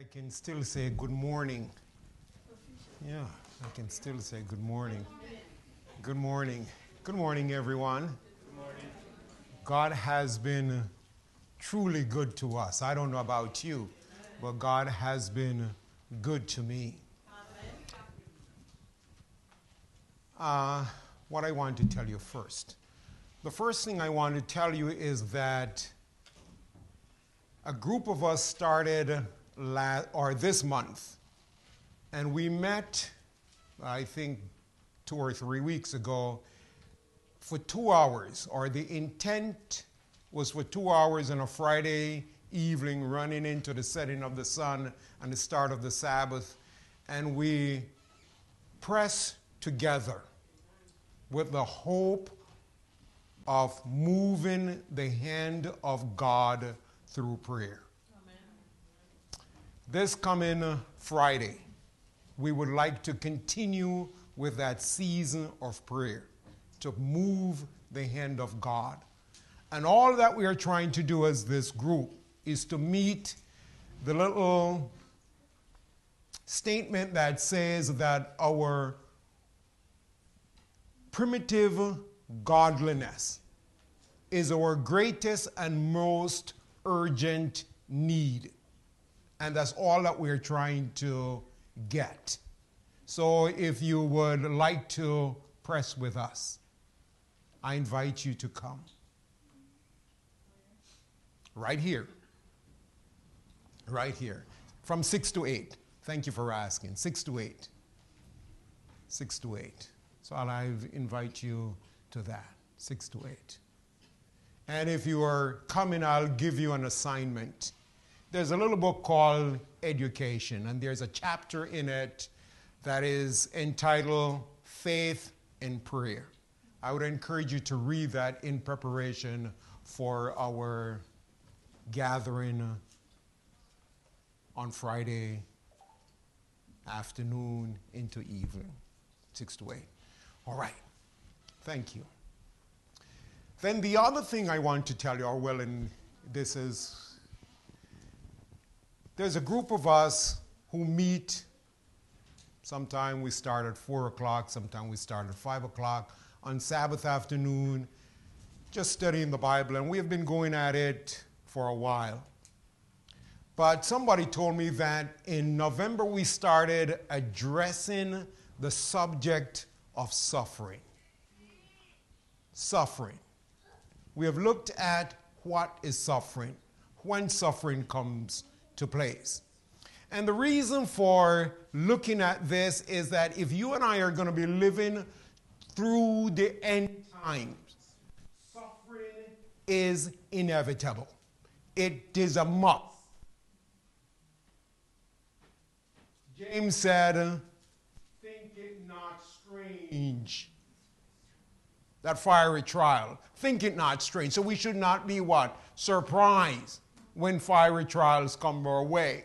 I can still say good morning. Yeah, I can still say good morning. Good morning. Good morning, everyone. Good morning. God has been truly good to us. I don't know about you, but God has been good to me. Uh, what I want to tell you first. The first thing I want to tell you is that a group of us started last, or this month, and we met, I think, two or three weeks ago for two hours, or the intent was for two hours on a Friday evening, running into the setting of the sun and the start of the Sabbath, and we press together with the hope of moving the hand of God through prayer. This coming Friday, we would like to continue with that season of prayer to move the hand of God. And all that we are trying to do as this group is to meet the little statement that says that our primitive godliness is our greatest and most urgent need. And that's all that we're trying to get. So if you would like to press with us, I invite you to come. Right here. Right here. From 6 to 8. Thank you for asking. 6 to 8. 6 to 8. So I'll invite you to that. 6 to 8. And if you are coming, I'll give you an assignment. There's a little book called Education, and there's a chapter in it that is entitled Faith in Prayer. I would encourage you to read that in preparation for our gathering on Friday afternoon into evening, 6 to 8. All right. Thank you. Then the other thing I want to tell you, or well, and this is there's a group of us who meet. Sometime we start at four o'clock, sometime we start at five o'clock on Sabbath afternoon, just studying the Bible, and we have been going at it for a while. But somebody told me that in November we started addressing the subject of suffering. Suffering we have looked at what is suffering, when suffering comes to place. And the reason for looking at this is that if you and I are going to be living through the end times, suffering is inevitable. It is a must. James said, Think it not strange that fiery trial. Think it not strange. So we should not be what? Surprised when fiery trials come our way.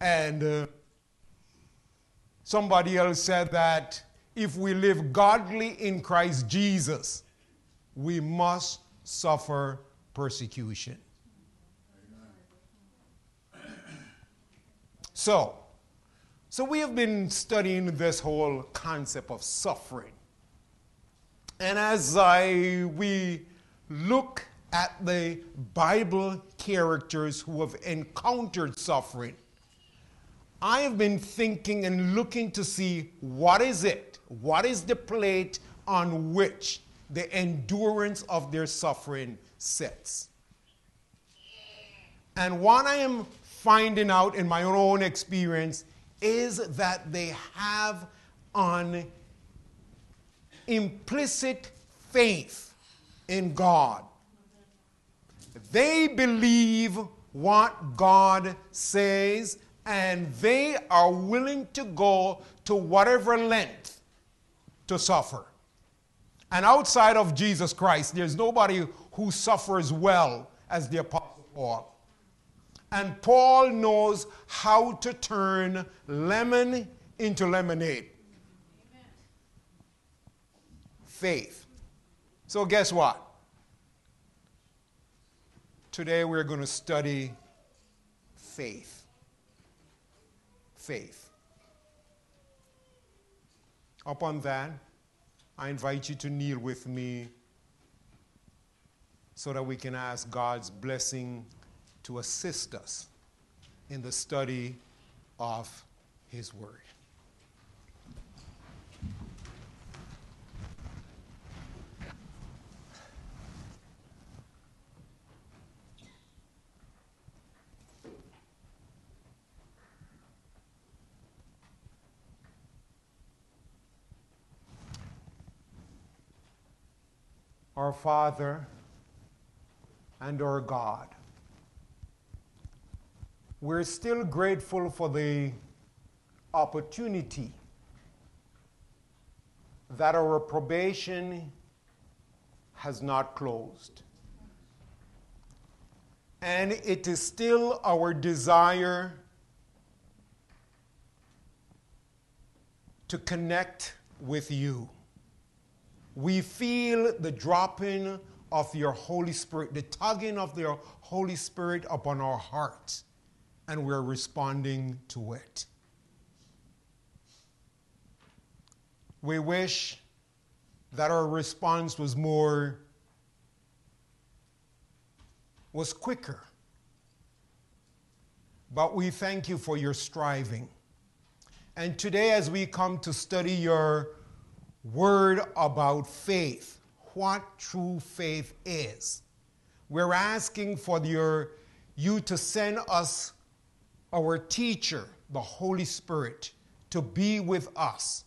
And uh, somebody else said that if we live godly in Christ Jesus, we must suffer persecution. So, so we have been studying this whole concept of suffering. And as I, we look at the Bible characters who have encountered suffering, I have been thinking and looking to see what is it? What is the plate on which the endurance of their suffering sits? And what I am finding out in my own experience is that they have an implicit faith in God. They believe what God says and they are willing to go to whatever length to suffer. And outside of Jesus Christ, there's nobody who suffers well as the Apostle Paul. And Paul knows how to turn lemon into lemonade faith. So, guess what? Today we're going to study faith. faith. Upon that, I invite you to kneel with me so that we can ask God's blessing to assist us in the study of His Word. Our Father and our God. We're still grateful for the opportunity that our probation has not closed. And it is still our desire to connect with you we feel the dropping of your Holy Spirit, the tugging of your Holy Spirit upon our hearts, and we're responding to it. We wish that our response was more, was quicker. But we thank you for your striving. And today, as we come to study your word about faith, what true faith is. We're asking for your, you to send us our teacher, the Holy Spirit, to be with us,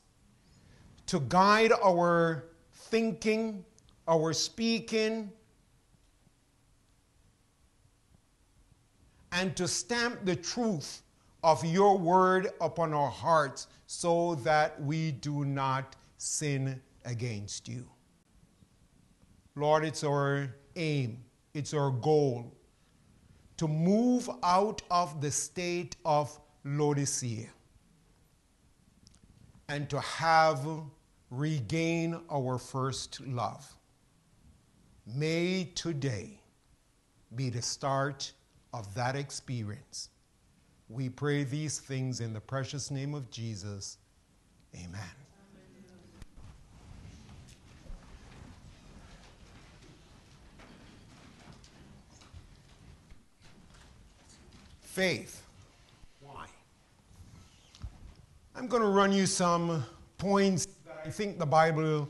to guide our thinking, our speaking, and to stamp the truth of your word upon our hearts so that we do not sin against you. Lord, it's our aim, it's our goal to move out of the state of Laodicea and to have regain our first love. May today be the start of that experience. We pray these things in the precious name of Jesus. Amen. Faith. Why? I'm going to run you some points that I think the Bible,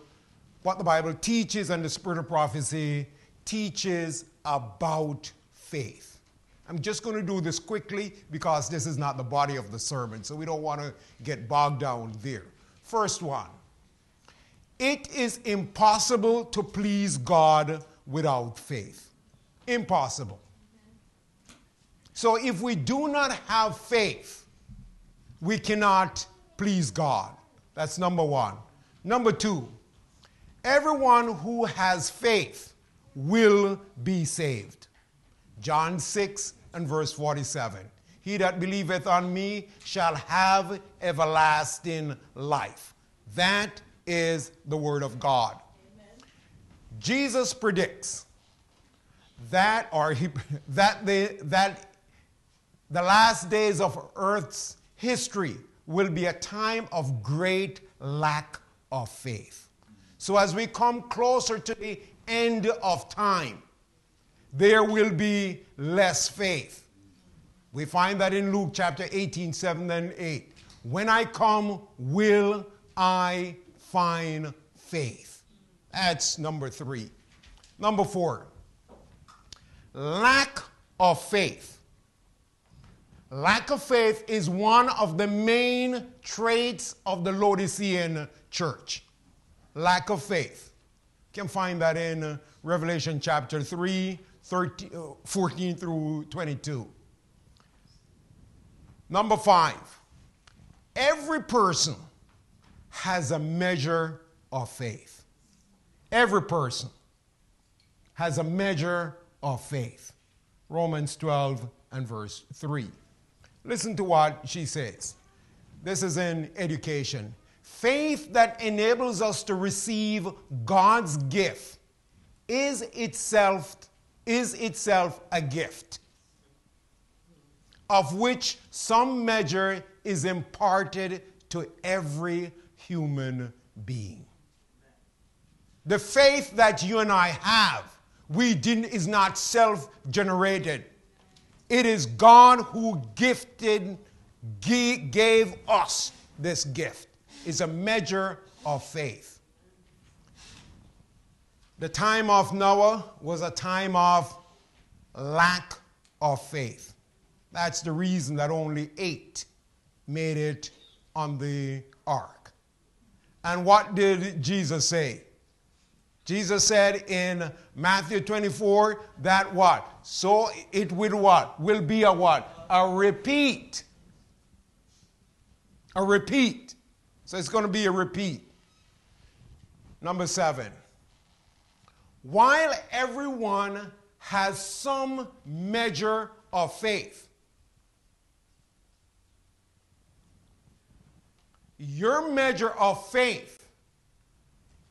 what the Bible teaches and the spirit of prophecy teaches about faith. I'm just going to do this quickly because this is not the body of the sermon, so we don't want to get bogged down there. First one it is impossible to please God without faith. Impossible. So if we do not have faith, we cannot please God. That's number one. Number two, everyone who has faith will be saved. John 6 and verse 47. He that believeth on me shall have everlasting life. That is the word of God. Amen. Jesus predicts that or he, that they, that the last days of Earth's history will be a time of great lack of faith. So, as we come closer to the end of time, there will be less faith. We find that in Luke chapter 18, 7 and 8. When I come, will I find faith? That's number three. Number four, lack of faith Lack of faith is one of the main traits of the Laodicean church. Lack of faith. You can find that in uh, Revelation chapter 3, 13, uh, 14 through 22. Number five, every person has a measure of faith. Every person has a measure of faith. Romans 12 and verse 3. Listen to what she says. This is in education. Faith that enables us to receive God's gift is itself is itself a gift. of which some measure is imparted to every human being. The faith that you and I have, we didn't, is not self generated. It is God who gifted, gave us this gift. It's a measure of faith. The time of Noah was a time of lack of faith. That's the reason that only eight made it on the ark. And what did Jesus say? Jesus said in Matthew 24 that what? So it will what? Will be a what? A repeat. A repeat. So it's going to be a repeat. Number seven. While everyone has some measure of faith, your measure of faith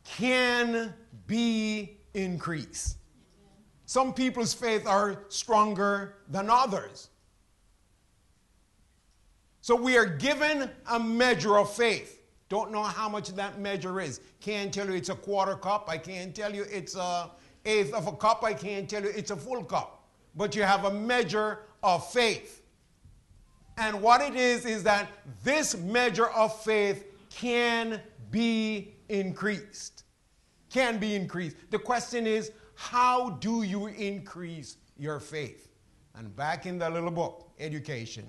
can be increased. Some people's faith are stronger than others. So we are given a measure of faith. Don't know how much that measure is. Can't tell you it's a quarter cup. I can't tell you it's a eighth of a cup. I can't tell you it's a full cup. But you have a measure of faith. And what it is is that this measure of faith can be increased. Can be increased. The question is, how do you increase your faith? And back in the little book, Education,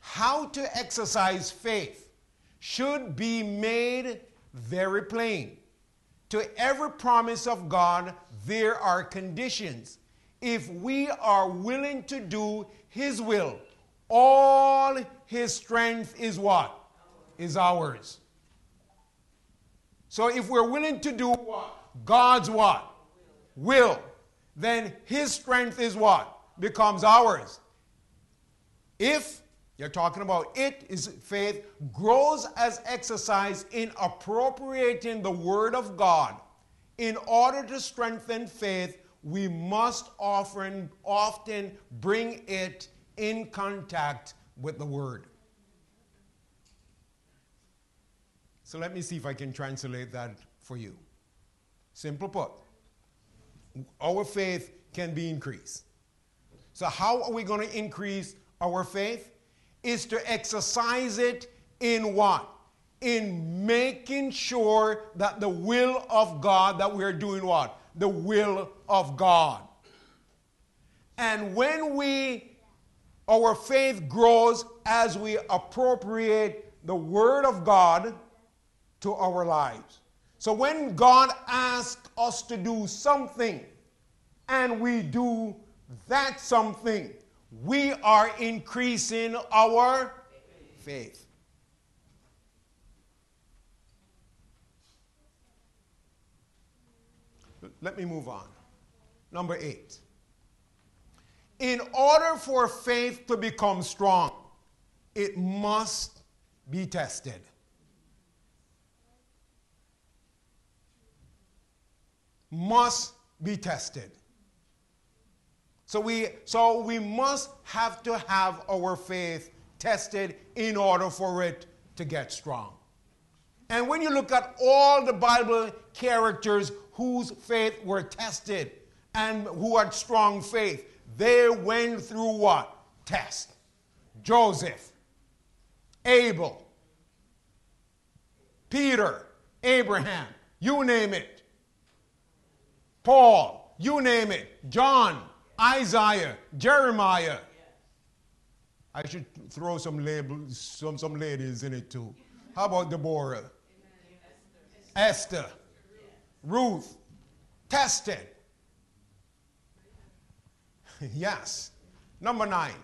how to exercise faith should be made very plain. To every promise of God, there are conditions. If we are willing to do His will, all His strength is what? Is ours. So if we're willing to do what? God's what? Will. Then His strength is what? Becomes ours. If you're talking about it is faith grows as exercise in appropriating the word of God. In order to strengthen faith, we must often often bring it in contact with the word. So let me see if I can translate that for you. Simple put, our faith can be increased. So, how are we going to increase our faith? is to exercise it in what? In making sure that the will of God, that we're doing what? The will of God. And when we, our faith grows as we appropriate the Word of God to our lives. So when God asks us to do something and we do that something, we are increasing our faith. Let me move on. Number eight. In order for faith to become strong, it must be tested. Must be tested. So we, so we must have to have our faith tested in order for it to get strong. And when you look at all the Bible characters whose faith were tested and who had strong faith, they went through what? Test. Joseph, Abel, Peter, Abraham, you name it. Paul, you name it. John, Isaiah, Jeremiah. I should throw some labels, some, some ladies in it too. How about Deborah? Esther. Ruth. Tested. yes. Number nine.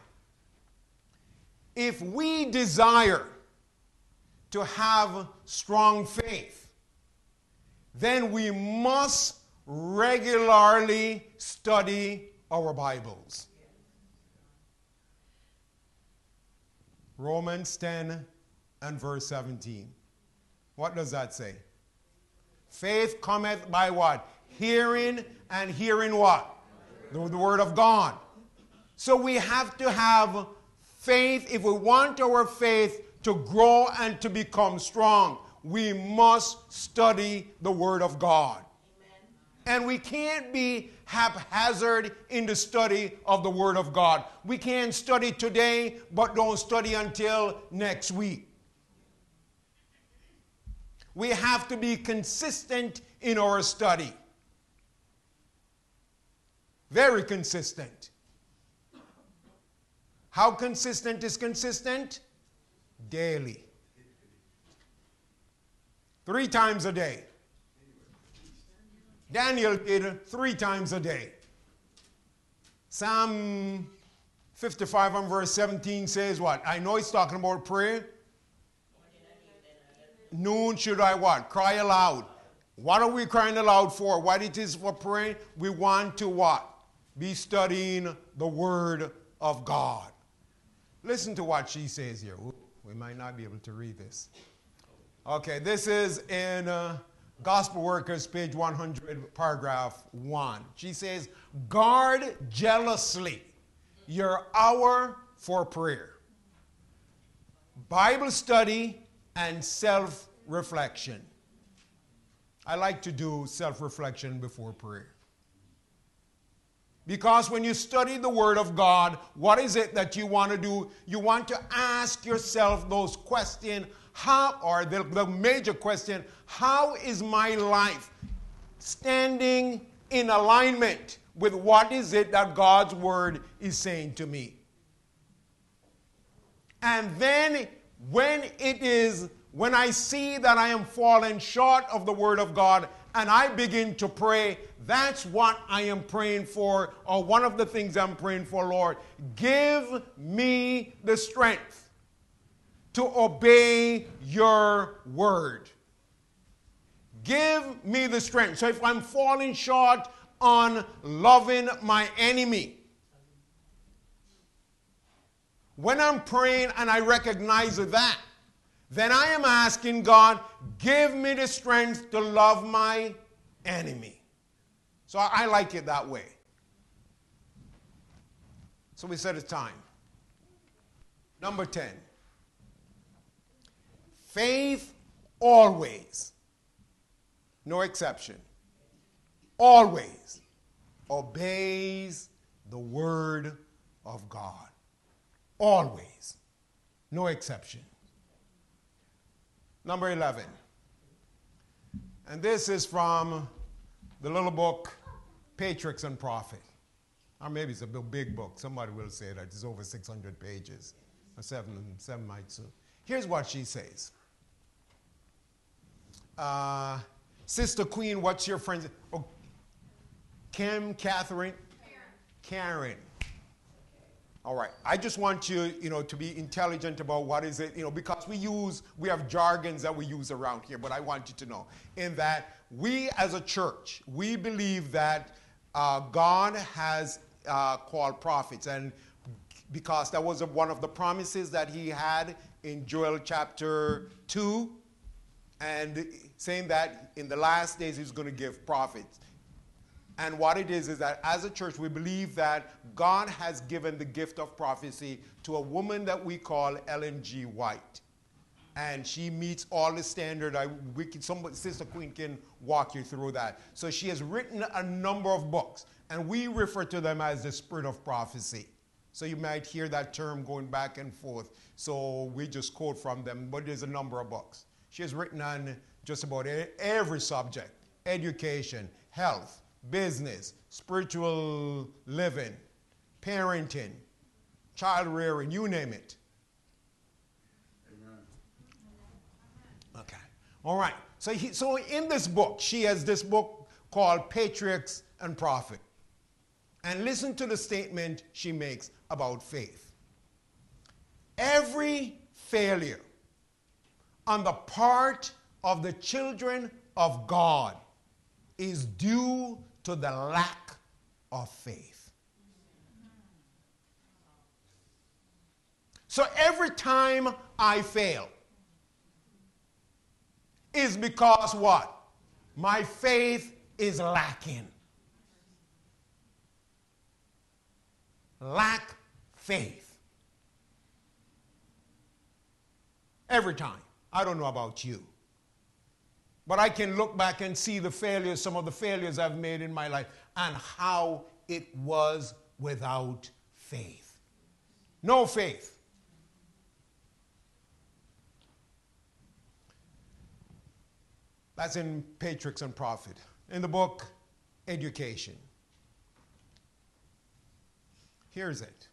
If we desire to have strong faith, then we must regularly study our Bibles. Romans 10 and verse 17. What does that say? Faith cometh by what? Hearing and hearing what? The, the word of God. So we have to have faith, if we want our faith to grow and to become strong, we must study the Word of God. And we can't be haphazard in the study of the Word of God. We can't study today, but don't study until next week. We have to be consistent in our study. Very consistent. How consistent is consistent? Daily. Three times a day. Daniel did three times a day. Psalm 55 and verse 17 says what? I know he's talking about prayer. Noon should I what? Cry aloud. What are we crying aloud for? What it is for praying? We want to what? Be studying the Word of God. Listen to what she says here. We might not be able to read this. Okay, this is in uh, Gospel Workers, page 100, paragraph 1. She says, Guard jealously your hour for prayer, Bible study, and self reflection. I like to do self reflection before prayer. Because when you study the Word of God, what is it that you want to do? You want to ask yourself those questions how, or the, the major question, how is my life standing in alignment with what is it that God's word is saying to me? And then when it is, when I see that I am falling short of the word of God and I begin to pray, that's what I am praying for, or one of the things I'm praying for, Lord. Give me the strength to obey your word. Give me the strength. So if I'm falling short on loving my enemy, when I'm praying and I recognize that, then I am asking God, give me the strength to love my enemy. So I like it that way. So we set a time. Number 10. Faith always, no exception, always obeys the word of God. Always, no exception. Number 11. And this is from the little book, Patriarchs and Prophet. Or maybe it's a big book. Somebody will say that it's over 600 pages. Or seven, seven might soon. Here's what she says. Uh, Sister Queen, what's your friend? Oh, Kim, Catherine? Karen. Karen. All right. I just want you, you know, to be intelligent about what is it, you know, because we use, we have jargons that we use around here, but I want you to know in that we as a church, we believe that uh, God has uh, called prophets, and because that was one of the promises that He had in Joel chapter 2, and saying that in the last days he's going to give prophets. And what it is is that as a church, we believe that God has given the gift of prophecy to a woman that we call Ellen G. White. And she meets all the standard. I, we can, somebody, Sister Queen can walk you through that. So she has written a number of books, and we refer to them as the spirit of prophecy. So you might hear that term going back and forth. So we just quote from them, but there's a number of books. She has written on just about every subject education, health, business, spiritual living, parenting, child rearing, you name it. Amen. Okay. All right. So, he, so in this book, she has this book called Patriarchs and Prophet. And listen to the statement she makes about faith. Every failure on the part of the children of God is due to the lack of faith. So every time I fail is because what? My faith is lacking. Lack faith. Every time. I don't know about you. But I can look back and see the failures, some of the failures I've made in my life, and how it was without faith. No faith. That's in Patriarchs and Prophet. In the book, Education. Here's it.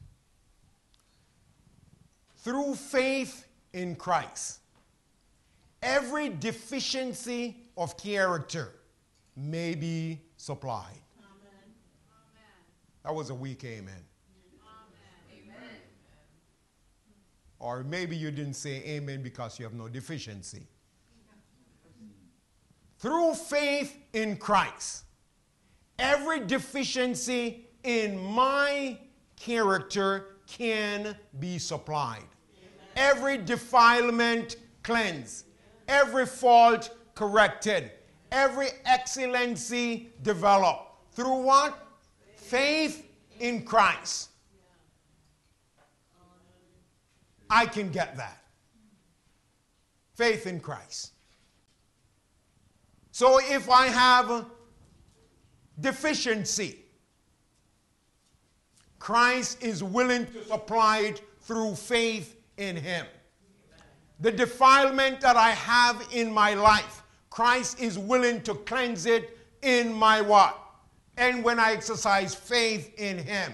Through faith in Christ, every deficiency of character may be supplied. Amen. That was a weak amen. amen. Or maybe you didn't say amen because you have no deficiency. Through faith in Christ, every deficiency in my character can be supplied. Every defilement cleansed, every fault corrected, every excellency developed. Through what? Faith in Christ. I can get that. Faith in Christ. So if I have deficiency, Christ is willing to supply it through faith in Him. The defilement that I have in my life, Christ is willing to cleanse it in my what? And when I exercise faith in Him.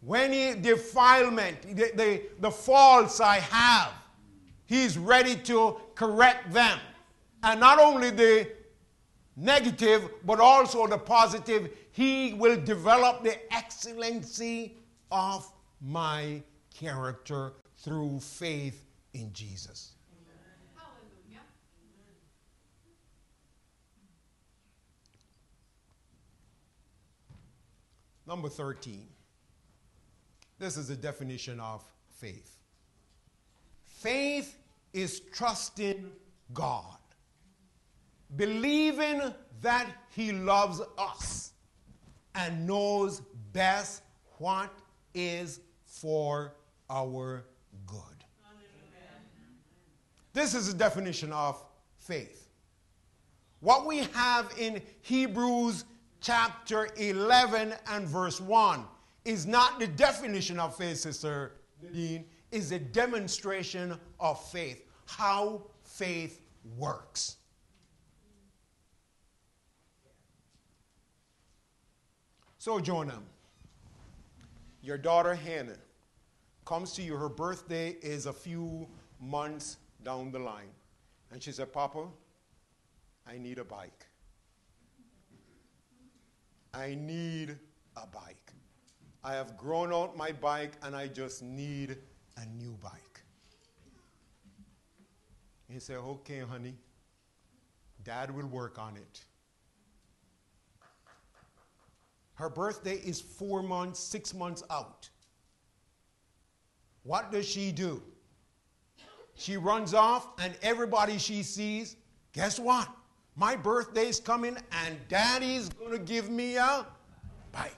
When he, defilement, the, the, the faults I have, He's ready to correct them. And not only the negative, but also the positive, He will develop the excellency of my character through faith in Jesus. Number 13. This is the definition of faith. Faith is trusting God, believing that He loves us and knows best what is for our good. This is the definition of faith. What we have in Hebrews chapter 11 and verse 1 is not the definition of faith, Sister Nadine, is a demonstration of faith, how faith works. So, Jonah, your daughter Hannah comes to you, her birthday is a few months down the line. And she said, Papa, I need a bike. I need a bike. I have grown out my bike and I just need a new bike. He said, Okay, honey, dad will work on it. Her birthday is four months, six months out. What does she do? She runs off, and everybody she sees, guess what? My birthday's coming, and daddy's gonna give me a bike.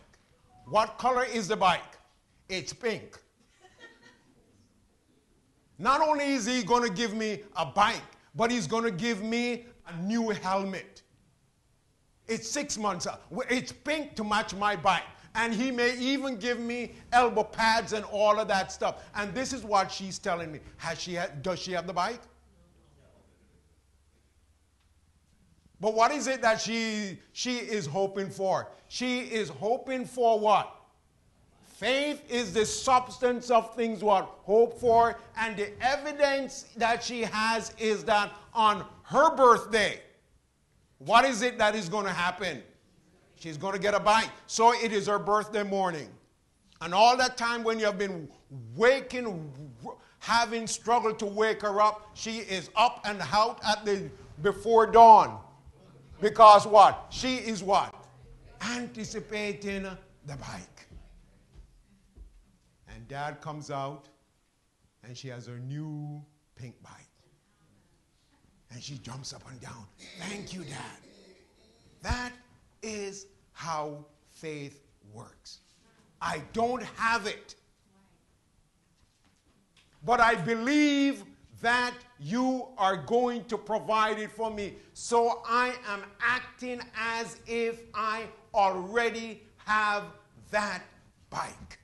What color is the bike? It's pink. Not only is he gonna give me a bike, but he's gonna give me a new helmet. It's six months. Uh, it's pink to match my bike. And he may even give me elbow pads and all of that stuff. And this is what she's telling me. Has she does she have the bike? But what is it that she, she is hoping for? She is hoping for what? Faith is the substance of things what hope for, and the evidence that she has is that on her birthday, what is it that is going to happen? She's going to get a bite. So it is her birthday morning. And all that time when you have been waking, having struggled to wake her up, she is up and out at the before dawn. Because what? She is what? Anticipating the bike. And dad comes out and she has her new pink bike. And she jumps up and down. Thank you, Dad. That is how faith works. I don't have it. But I believe that you are going to provide it for me. So I am acting as if I already have that bike.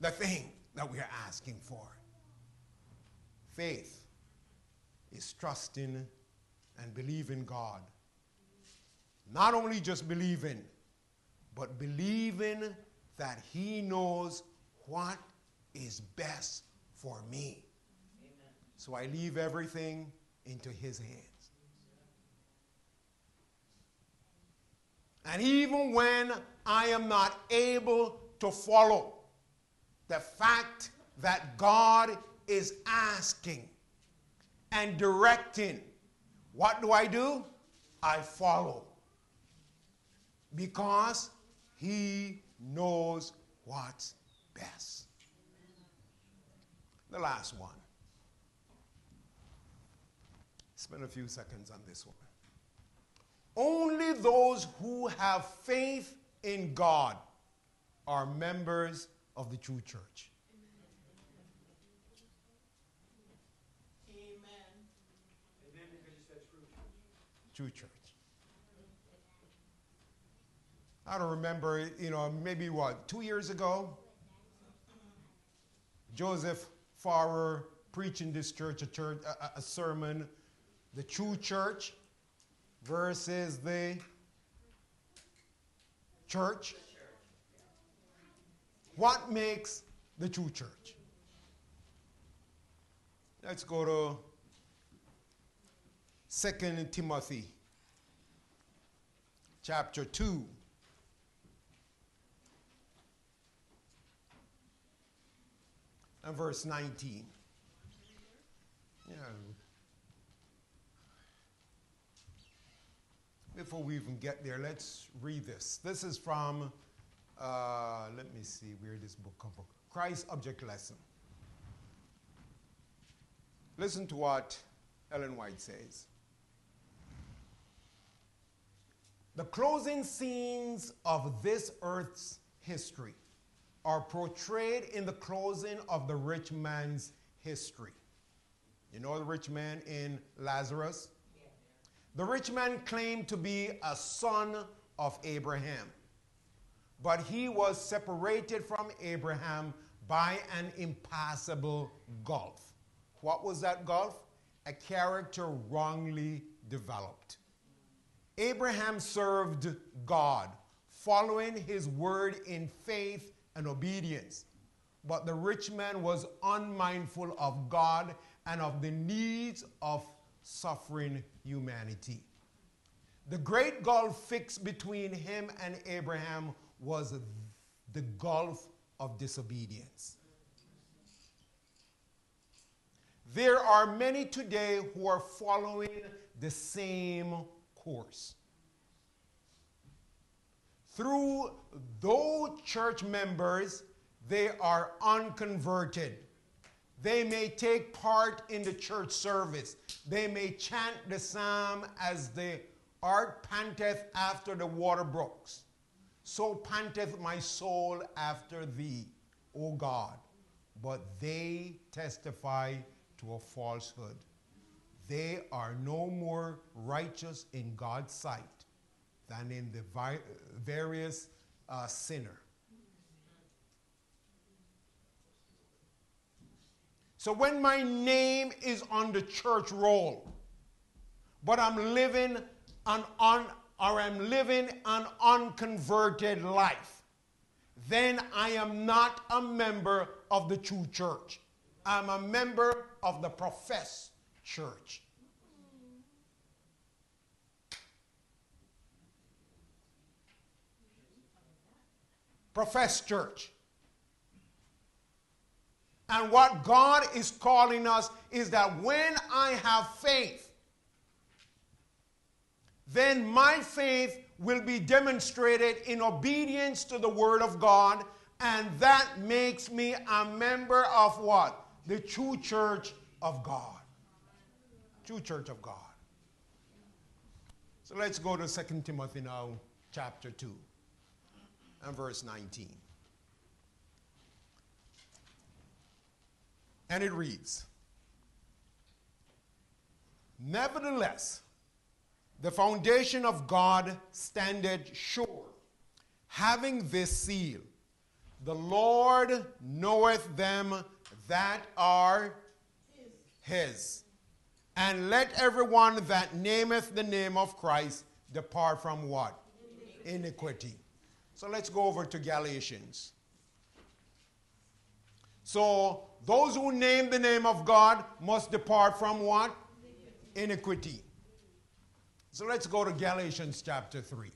The thing that we are asking for. Faith is trusting and believing God. Not only just believing, but believing that He knows what is best for me. So I leave everything into His hands. And even when I am not able to follow, the fact that God is asking and directing, what do I do? I follow. Because He knows what's best. The last one. Spend a few seconds on this one. Only those who have faith in God are members of the true church. Amen. Amen. True church. I don't remember, you know, maybe what, two years ago? Joseph Farrer preaching this church a, church, a, a sermon, the true church versus the church. What makes the true church? Let's go to 2 Timothy chapter 2. And verse 19. Yeah. Before we even get there, let's read this. This is from, uh, let me see where this book comes from. Christ Object Lesson. Listen to what Ellen White says. The closing scenes of this earth's history are portrayed in the closing of the rich man's history. You know the rich man in Lazarus? The rich man claimed to be a son of Abraham, but he was separated from Abraham by an impassable gulf. What was that gulf? A character wrongly developed. Abraham served God, following his word in faith and obedience. But the rich man was unmindful of God and of the needs of suffering humanity. The great gulf fixed between him and Abraham was the gulf of disobedience. There are many today who are following the same course. Through those church members, they are unconverted. They may take part in the church service. They may chant the psalm as the art panteth after the water brooks. So panteth my soul after thee, O God. But they testify to a falsehood. They are no more righteous in God's sight than in the various uh, sinner. So when my name is on the church roll, but I'm living an un, or I'm living an unconverted life, then I am not a member of the true church. I'm a member of the professed church. Professed church. And what God is calling us is that when I have faith, then my faith will be demonstrated in obedience to the Word of God, and that makes me a member of what? The true church of God. True church of God. So let's go to 2 Timothy now, chapter 2, and verse 19. And it reads Nevertheless, the foundation of God standeth sure, having this seal The Lord knoweth them that are his. And let everyone that nameth the name of Christ depart from what? Iniquity. So let's go over to Galatians. So those who name the name of God must depart from what? Iniquity. So let's go to Galatians chapter 3.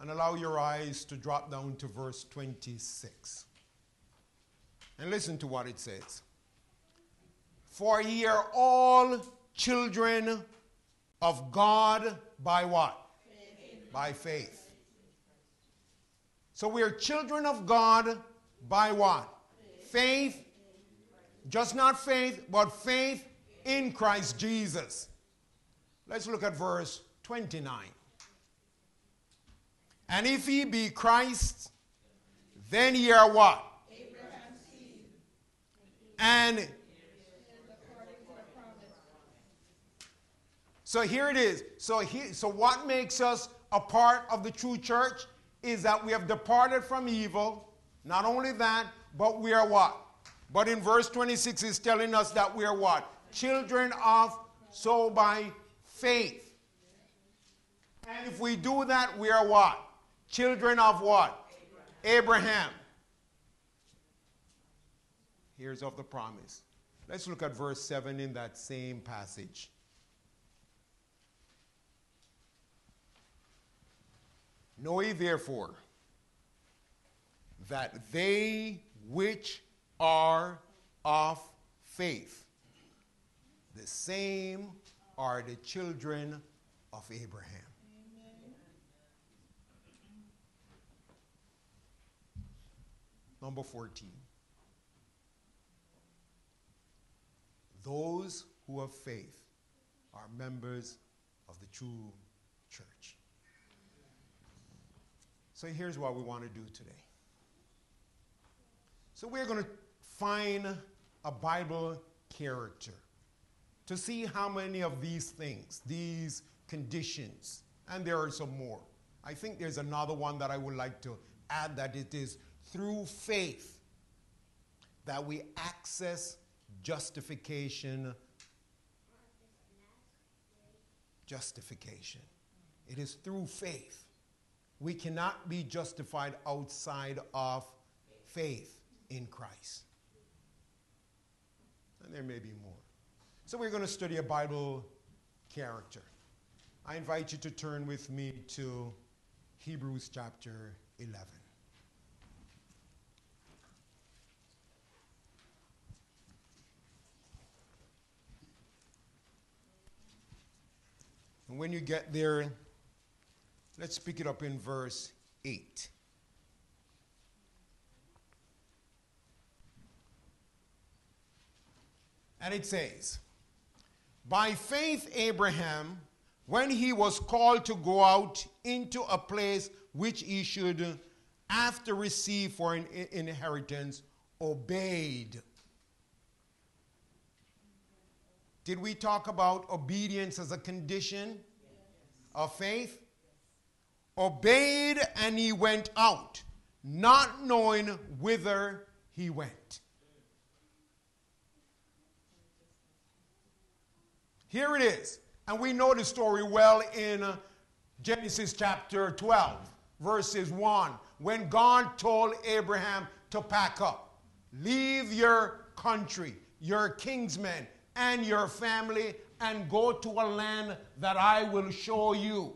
And allow your eyes to drop down to verse 26. And listen to what it says. For ye are all children of God by what? Faith. By faith. So we are children of God by what? Faith. faith. Just not faith, but faith in Christ Jesus. Let's look at verse 29. And if ye be Christ, then ye are what? And so here it is. So, he, so what makes us a part of the true church is that we have departed from evil. Not only that, but we are what? But in verse 26 is telling us that we are what? Children of so by faith. And if we do that, we are what? Children of what? Abraham. Abraham. Here's of the promise. Let's look at verse 7 in that same passage. Know ye therefore that they which are of faith, the same are the children of Abraham. Number 14. Those who have faith are members of the true church. So here's what we want to do today. So we're going to find a Bible character to see how many of these things, these conditions, and there are some more. I think there's another one that I would like to add that it is through faith that we access justification. Justification. It is through faith. We cannot be justified outside of faith in Christ. And there may be more. So we're going to study a Bible character. I invite you to turn with me to Hebrews chapter 11. And when you get there, let's pick it up in verse 8. And it says, By faith, Abraham, when he was called to go out into a place which he should after receive for an inheritance, obeyed Did we talk about obedience as a condition of faith? Obeyed and he went out, not knowing whither he went. Here it is. And we know the story well in Genesis chapter 12, verses 1, when God told Abraham to pack up, leave your country, your kinsmen, and your family and go to a land that I will show you.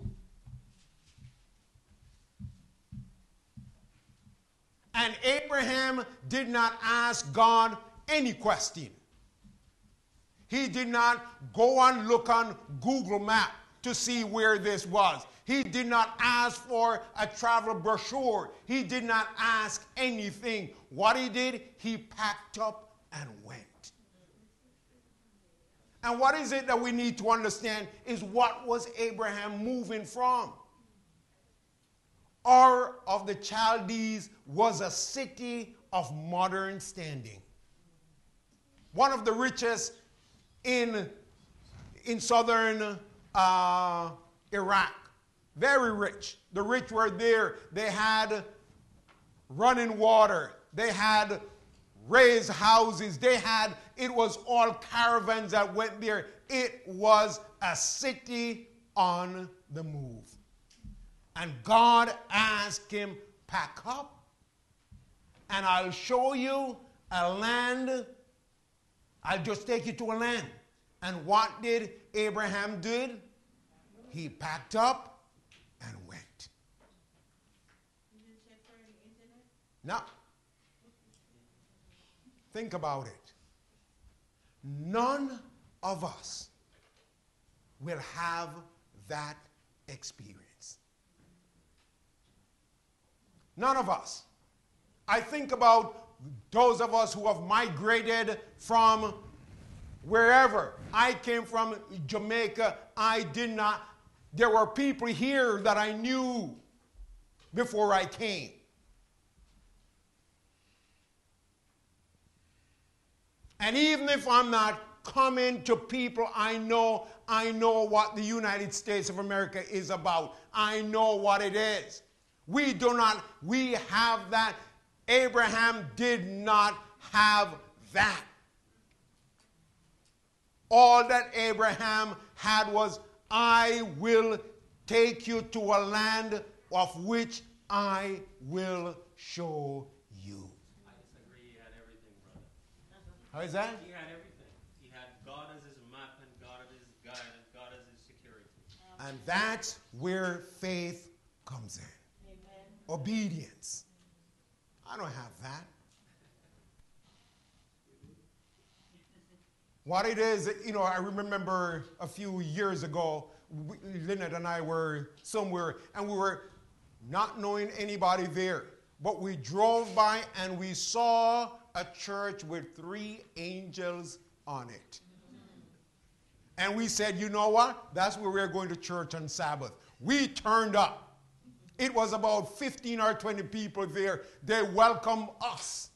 And Abraham did not ask God any question. He did not go and look on Google Map to see where this was. He did not ask for a travel brochure. He did not ask anything. What he did, he packed up and went. And what is it that we need to understand is what was Abraham moving from? Ur of the Chaldees was a city of modern standing. One of the richest in, in southern uh, Iraq. Very rich. The rich were there. They had running water. They had raised houses. They had, it was all caravans that went there. It was a city on the move. And God asked him, Pack up, and I'll show you a land. I'll just take you to a land. And what did Abraham did? He packed up and went. No. Think about it. None of us will have that experience. None of us. I think about those of us who have migrated from wherever. I came from Jamaica. I did not, there were people here that I knew before I came. And even if I'm not coming to people I know, I know what the United States of America is about. I know what it is. We do not, we have that. Abraham did not have that. All that Abraham had was, I will take you to a land of which I will show you. I disagree. He had everything, brother. How is that? He had everything. He had God as his map and God as his guide and God as his security. And that's where faith comes in. Obedience. I don't have that. What it is, you know, I remember a few years ago, we, Lynette and I were somewhere and we were not knowing anybody there. But we drove by and we saw a church with three angels on it. And we said, you know what? That's where we're going to church on Sabbath. We turned up. It was about 15 or 20 people there. They welcomed us,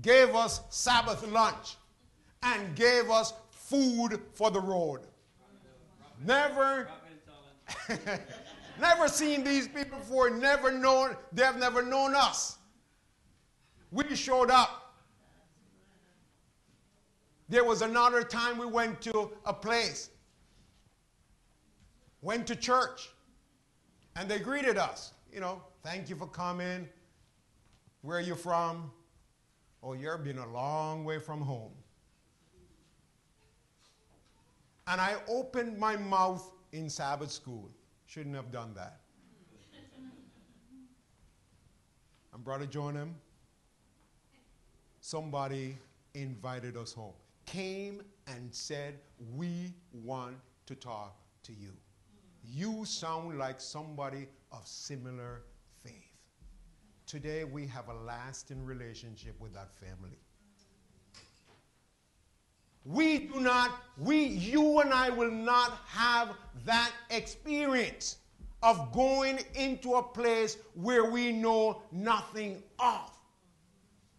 gave us Sabbath lunch, and gave us food for the road. Never, never seen these people before, never known, they've never known us. We showed up. There was another time we went to a place, went to church. And they greeted us. You know, thank you for coming. Where are you from? Oh, you've been a long way from home. And I opened my mouth in Sabbath school. Shouldn't have done that. and Brother Jonam, somebody invited us home. Came and said, We want to talk to you you sound like somebody of similar faith. Today, we have a lasting relationship with that family. We do not, we, you and I will not have that experience of going into a place where we know nothing of.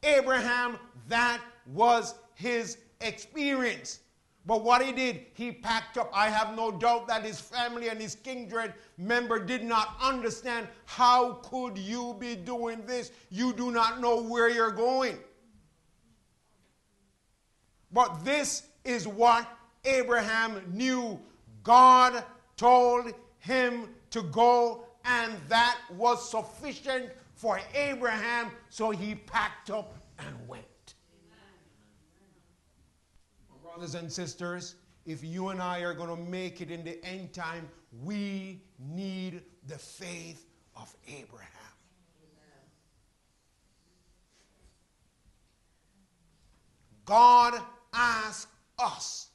Abraham, that was his experience. But what he did, he packed up. I have no doubt that his family and his kindred member did not understand how could you be doing this? You do not know where you're going. But this is what Abraham knew. God told him to go, and that was sufficient for Abraham, so he packed up and went brothers and sisters, if you and I are going to make it in the end time, we need the faith of Abraham. God asks us.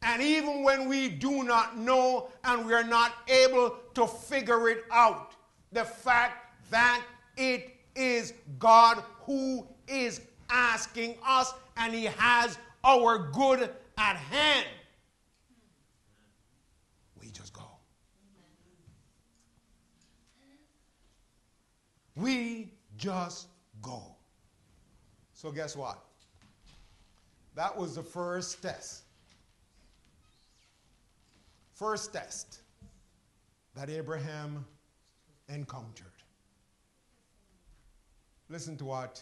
And even when we do not know and we are not able to figure it out, the fact that it is God who is asking us and He has our good at hand. We just go. We just go. So, guess what? That was the first test. First test that Abraham encountered. Listen to what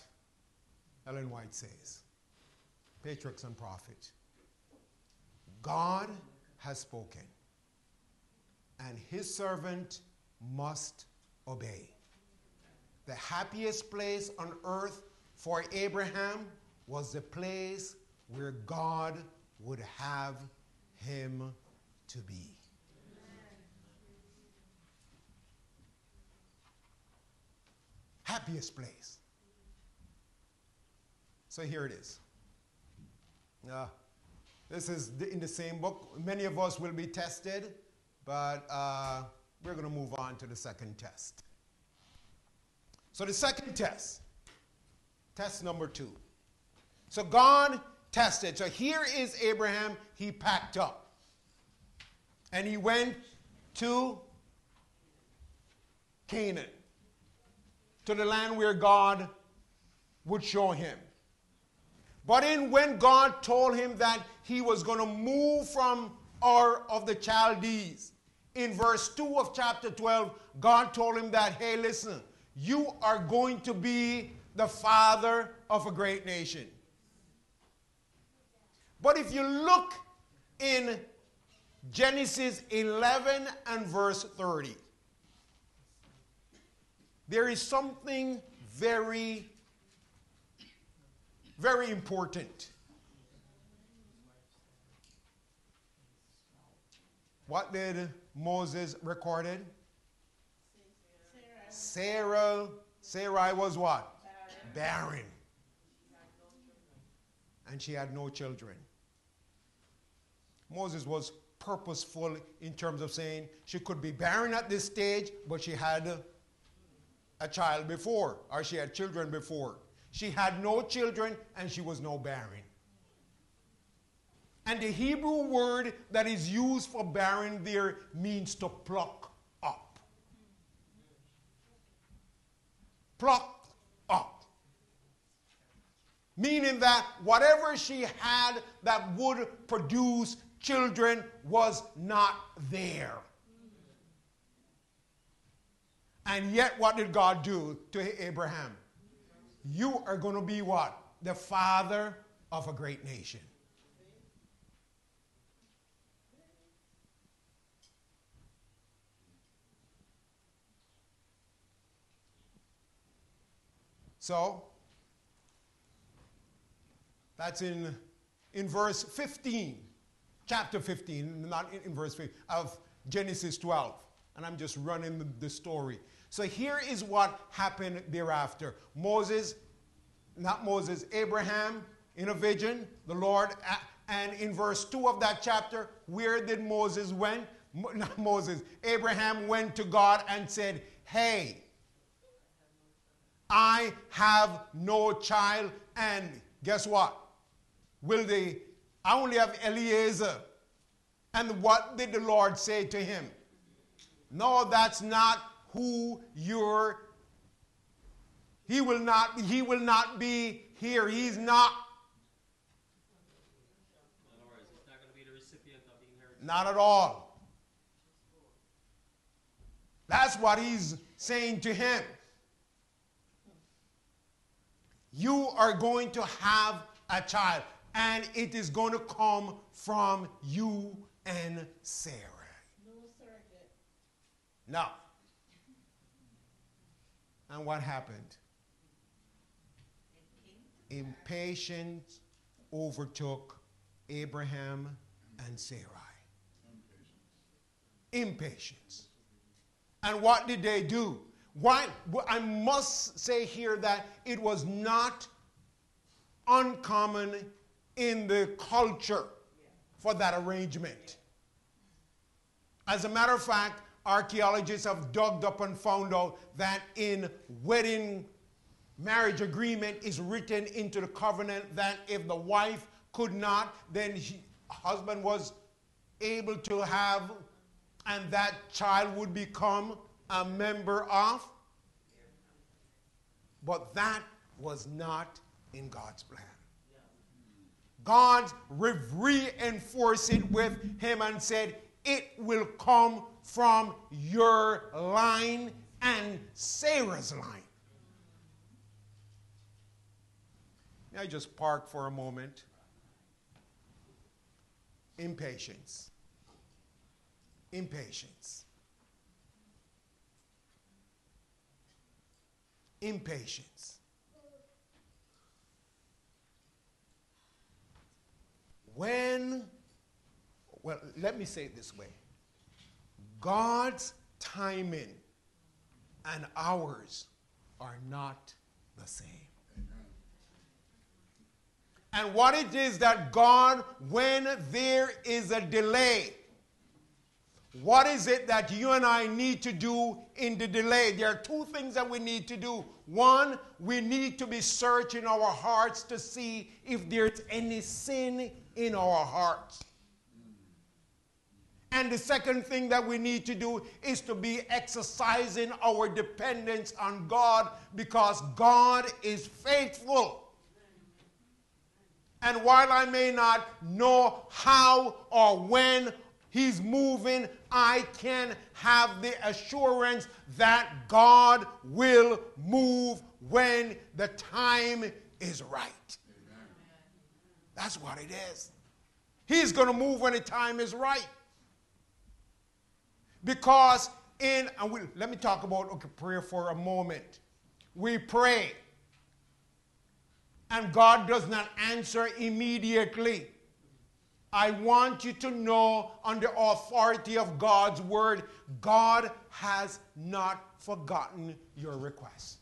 Ellen White says Patriarchs and Prophet. God has spoken, and his servant must obey. The happiest place on earth for Abraham was the place where God would have him to be. Happiest place. So here it is. Uh, this is in the same book. Many of us will be tested, but uh, we're going to move on to the second test. So, the second test, test number two. So, God tested. So, here is Abraham. He packed up and he went to Canaan, to the land where God would show him. But in when God told him that he was going to move from Ur of the Chaldees, in verse 2 of chapter 12, God told him that, hey, listen, you are going to be the father of a great nation. But if you look in Genesis 11 and verse 30, there is something very very important. What did Moses recorded? Sarah. Sarai was what? Barren. Barren. And she had no children. Moses was purposeful in terms of saying she could be barren at this stage, but she had a child before, or she had children before. She had no children and she was no barren. And the Hebrew word that is used for barren there means to pluck up. Pluck up. Meaning that whatever she had that would produce children was not there. And yet, what did God do to Abraham? You are going to be what? The father of a great nation. So, that's in, in verse 15, chapter 15, not in, in verse 15, of Genesis 12. And I'm just running the, the story. So here is what happened thereafter. Moses, not Moses, Abraham in a vision, the Lord, uh, and in verse 2 of that chapter, where did Moses went? Not Moses, Abraham went to God and said, Hey, I have no child, and guess what? Will they? I only have Eliezer. And what did the Lord say to him? No, that's not who you're he will not he will not be here. He's not not at all. That's what he's saying to him. You are going to have a child and it is going to come from you and sarah. No surrogate no and what happened? Impatience overtook Abraham and Sarai. Impatience. And what did they do? Why? I must say here that it was not uncommon in the culture for that arrangement. As a matter of fact, archaeologists have dug up and found out that in wedding marriage agreement is written into the covenant that if the wife could not, then he, husband was able to have, and that child would become a member of But that was not in God's plan. God re- reinforced it with him and said, It will come from your line and Sarah's line. May I just park for a moment? Impatience. Impatience. Impatience. When, well, let me say it this way God's timing and ours are not the same. And what it is that God, when there is a delay, what is it that you and I need to do in the delay? There are two things that we need to do. One, we need to be searching our hearts to see if there's any sin in our hearts. And the second thing that we need to do is to be exercising our dependence on God because God is faithful. And while I may not know how or when He's moving, I can have the assurance that God will move when the time is right. Amen. That's what it is. He's going to move when the time is right. Because in, and we, let me talk about okay, prayer for a moment. We pray, and God does not answer immediately. I want you to know, under authority of God's word, God has not forgotten your request.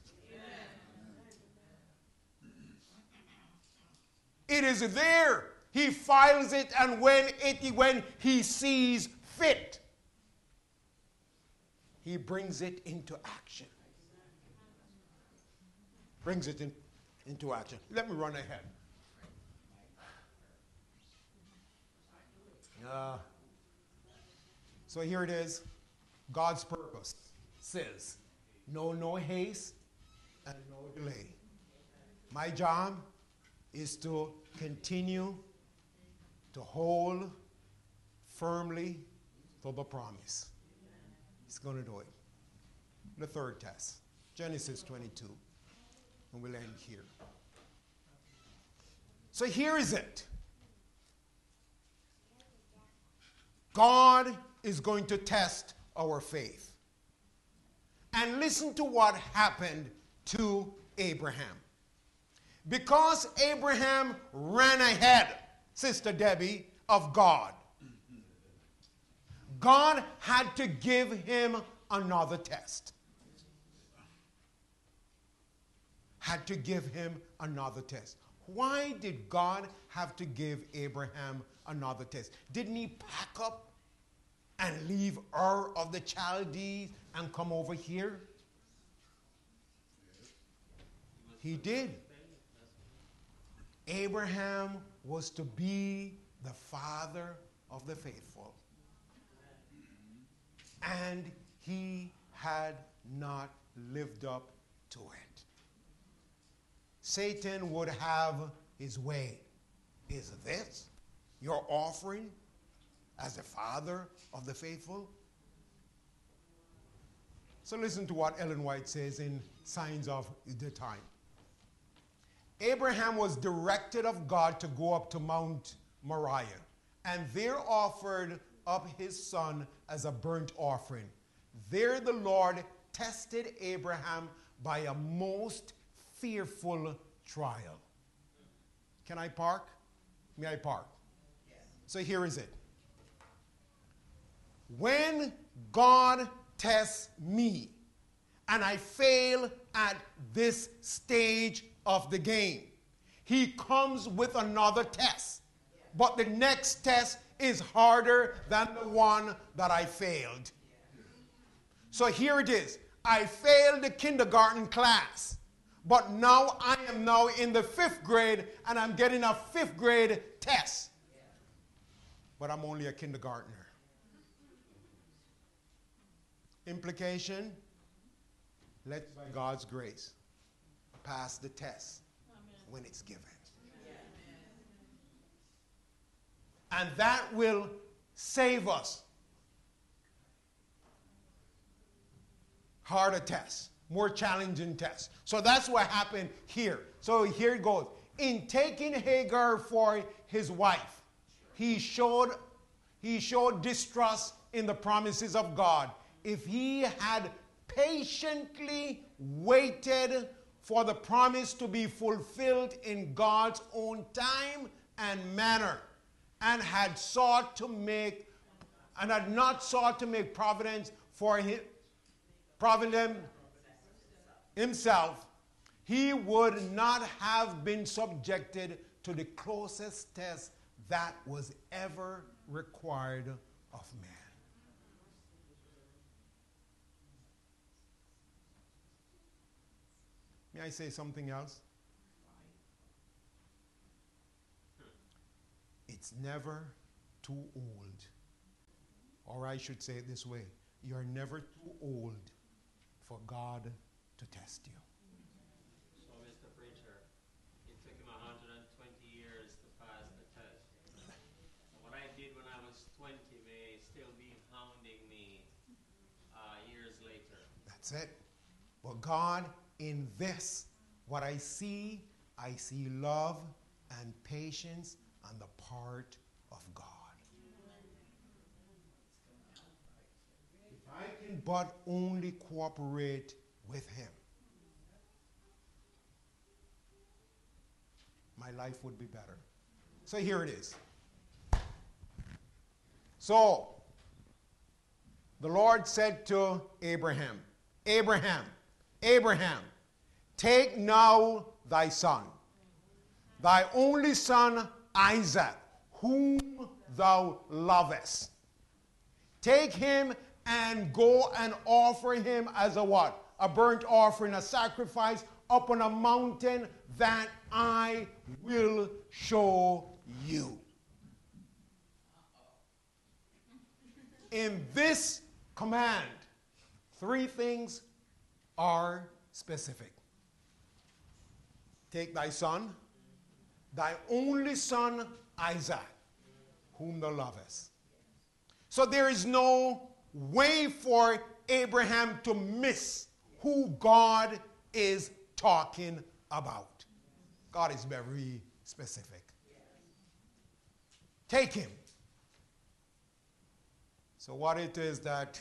It is there. He files it, and when it when he sees fit, he brings it into action. Brings it in, into action. Let me run ahead. Uh, so here it is. God's purpose says, no, no haste and no delay. My job is to continue to hold firmly to the promise. Going to do it. The third test, Genesis 22. And we'll end here. So here is it. God is going to test our faith. And listen to what happened to Abraham. Because Abraham ran ahead, Sister Debbie, of God, God had to give him another test. Had to give him another test. Why did God have to give Abraham another test? Didn't he pack up and leave Ur of the Chaldees and come over here? He did. Abraham was to be the father of the faithful. And he had not lived up to it. Satan would have his way. Is this your offering as the father of the faithful? So listen to what Ellen White says in Signs of the Time. Abraham was directed of God to go up to Mount Moriah, and there offered up his son as a burnt offering. There the Lord tested Abraham by a most fearful trial. Can I park? May I park? Yes. So here is it. When God tests me and I fail at this stage of the game, He comes with another test. But the next test is harder than the one that I failed. So here it is. I failed the kindergarten class, but now I am now in the fifth grade and I'm getting a fifth grade test. But I'm only a kindergartner. Implication? Let by God's grace. pass the test when it's given. And that will save us. Harder tests, more challenging tests. So that's what happened here. So here it goes. In taking Hagar for his wife, he showed he showed distrust in the promises of God. If he had patiently waited for the promise to be fulfilled in God's own time and manner, and had sought to make and had not sought to make providence for him providence himself he would not have been subjected to the closest test that was ever required of man. May i say something else It's never too old. Or I should say it this way you're never too old for God to test you. So, Mr. Preacher, it took him 120 years to pass the test. what I did when I was 20 may still be hounding me uh, years later. That's it. But God, in this, what I see, I see love and patience on the part of God. If I can but only cooperate with Him, my life would be better. So here it is. So, the Lord said to Abraham, Abraham, Abraham, take now thy son, thy only son Isaac, whom thou lovest. Take him and go and offer him as a what? A burnt offering, a sacrifice up on a mountain that I will show you. In this command, three things are specific. Take thy son, thy only son Isaac, whom thou lovest. So there is no way for Abraham to miss who God is talking about. God is very specific. Take him. So, what it is that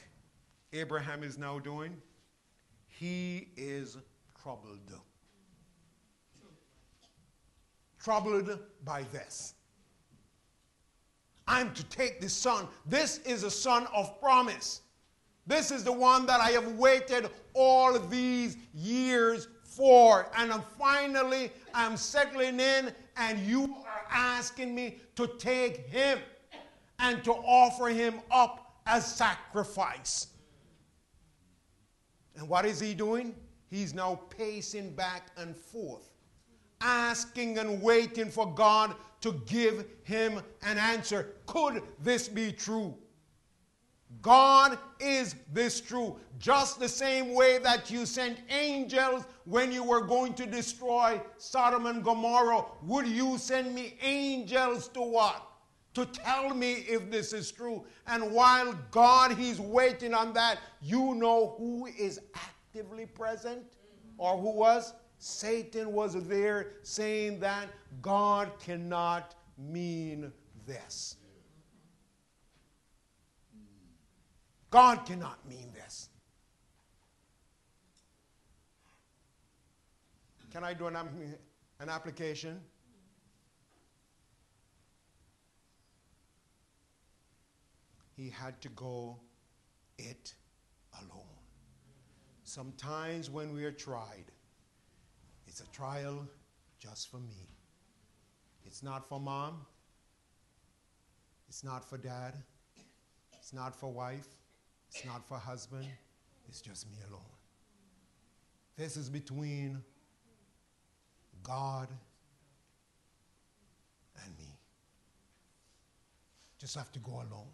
Abraham is now doing, he is troubled troubled by this. I'm to take this son. This is a son of promise. This is the one that I have waited all these years for. And I'm finally, I'm settling in, and you are asking me to take him and to offer him up as sacrifice. And what is he doing? He's now pacing back and forth asking and waiting for God to give him an answer. Could this be true? God is this true? Just the same way that you sent angels when you were going to destroy Sodom and Gomorrah, would you send me angels to what? To tell me if this is true. And while God, He's waiting on that, you know who is actively present or who was? Satan was there saying that God cannot mean this. God cannot mean this. Can I do an, an application? He had to go it alone. Sometimes when we are tried, it's a trial just for me. It's not for mom. It's not for dad. It's not for wife. It's not for husband. It's just me alone. This is between God and me. Just have to go alone.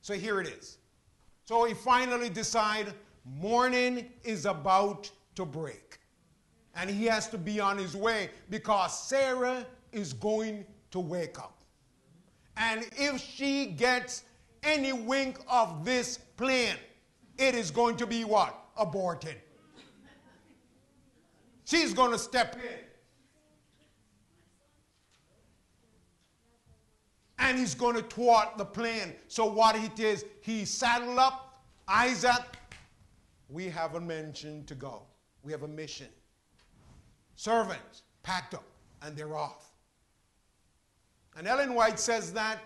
So here it is. So we finally decide morning is about to break. And he has to be on his way because Sarah is going to wake up. And if she gets any wink of this plan, it is going to be what? Aborted. She's going to step in. And he's going to thwart the plan. So, what it is, he saddled up Isaac. We have a mission to go, we have a mission. Servants packed up, and they're off. And Ellen White says that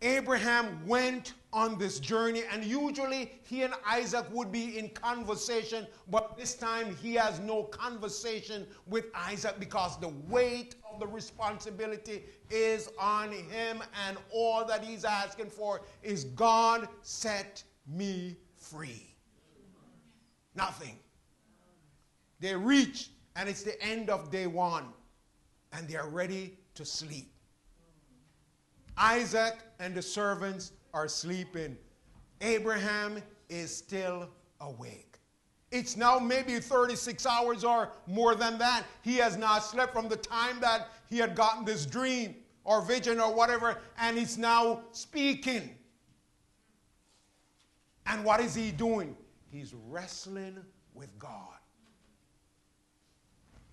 Abraham went on this journey, and usually he and Isaac would be in conversation, but this time he has no conversation with Isaac because the weight of the responsibility is on him, and all that he's asking for is God set me free. Nothing. They reach, and it's the end of day one, and they are ready to sleep. Isaac and the servants are sleeping. Abraham is still awake. It's now maybe 36 hours or more than that. He has not slept from the time that he had gotten this dream or vision or whatever, and he's now speaking. And what is he doing? He's wrestling with God.